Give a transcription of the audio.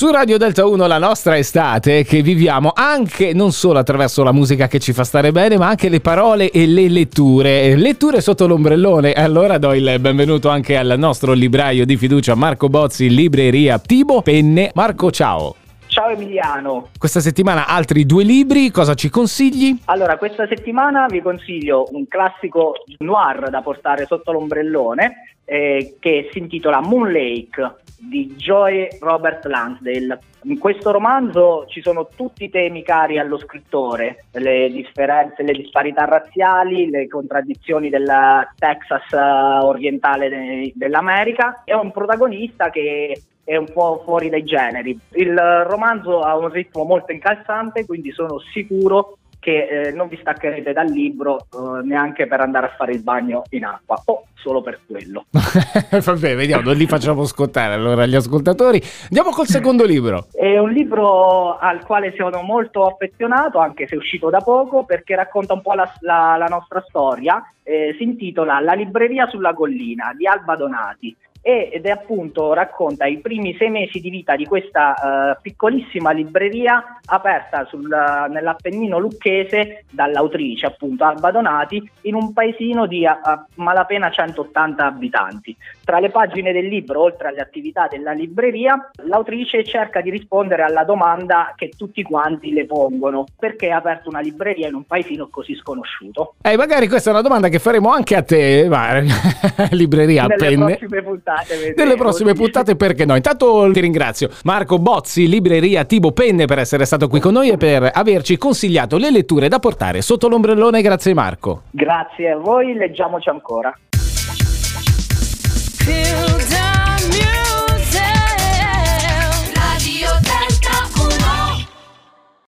Su Radio Delta 1 la nostra estate che viviamo anche non solo attraverso la musica che ci fa stare bene, ma anche le parole e le letture. Letture sotto l'ombrellone. Allora do il benvenuto anche al nostro libraio di fiducia Marco Bozzi, libreria Tibo Penne. Marco, ciao. Ciao Emiliano. Questa settimana altri due libri, cosa ci consigli? Allora, questa settimana vi consiglio un classico noir da portare sotto l'ombrellone eh, che si intitola Moon Lake di Joy Robert Lansdale. In questo romanzo ci sono tutti i temi cari allo scrittore, le differenze, le disparità razziali, le contraddizioni del Texas orientale de- dell'America. È un protagonista che è un po' fuori dai generi. Il romanzo ha un ritmo molto incalzante, quindi sono sicuro che eh, non vi staccherete dal libro eh, neanche per andare a fare il bagno in acqua o solo per quello. Vabbè, vediamo, non li facciamo scottare allora gli ascoltatori. Andiamo col secondo libro. È un libro al quale sono molto affezionato, anche se è uscito da poco, perché racconta un po' la, la, la nostra storia. Eh, si intitola La libreria sulla collina di Alba Donati ed è appunto racconta i primi sei mesi di vita di questa uh, piccolissima libreria aperta sul, nell'Appennino lucchese dall'autrice appunto Alba Donati in un paesino di uh, malapena 180 abitanti. Tra le pagine del libro, oltre alle attività della libreria, l'autrice cerca di rispondere alla domanda che tutti quanti le pongono: perché ha aperto una libreria in un paesino così sconosciuto? Eh, magari questa è una domanda che faremo anche a te, ma libreria Nelle penne. Puntate. vedremo. Nelle prossime puntate perché no? Intanto ti ringrazio Marco Bozzi, libreria Tibo Penne per essere stato qui con noi e per averci consigliato le letture da portare sotto l'ombrellone. Grazie Marco. Grazie a voi, leggiamoci ancora.